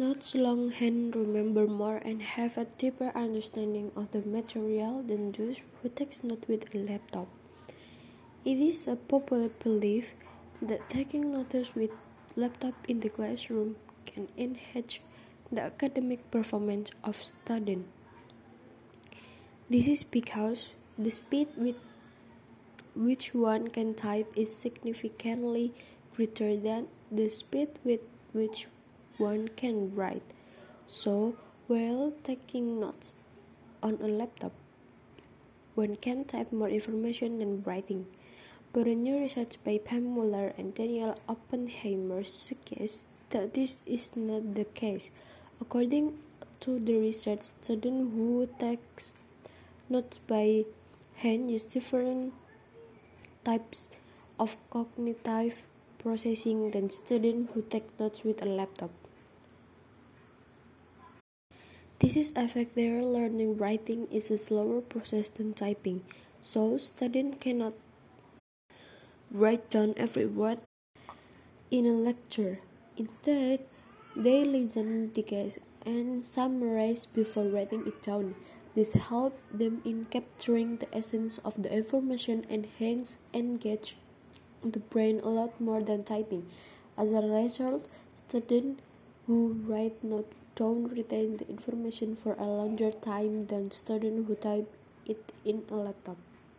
Notes longhand remember more and have a deeper understanding of the material than those who take notes with a laptop. It is a popular belief that taking notes with laptop in the classroom can enhance the academic performance of student. This is because the speed with which one can type is significantly greater than the speed with which one can write. So, while taking notes on a laptop, one can type more information than writing. But a new research by Pam Mueller and Daniel Oppenheimer suggests that this is not the case. According to the research, students who take notes by hand use different types of cognitive processing than students who take notes with a laptop. This is affect their learning writing is a slower process than typing, so students cannot write down every word in a lecture. Instead, they listen, digest, and summarize before writing it down. This helps them in capturing the essence of the information and hence engage the brain a lot more than typing. As a result, students who write notes don't retain the information for a longer time than students who type it in a laptop.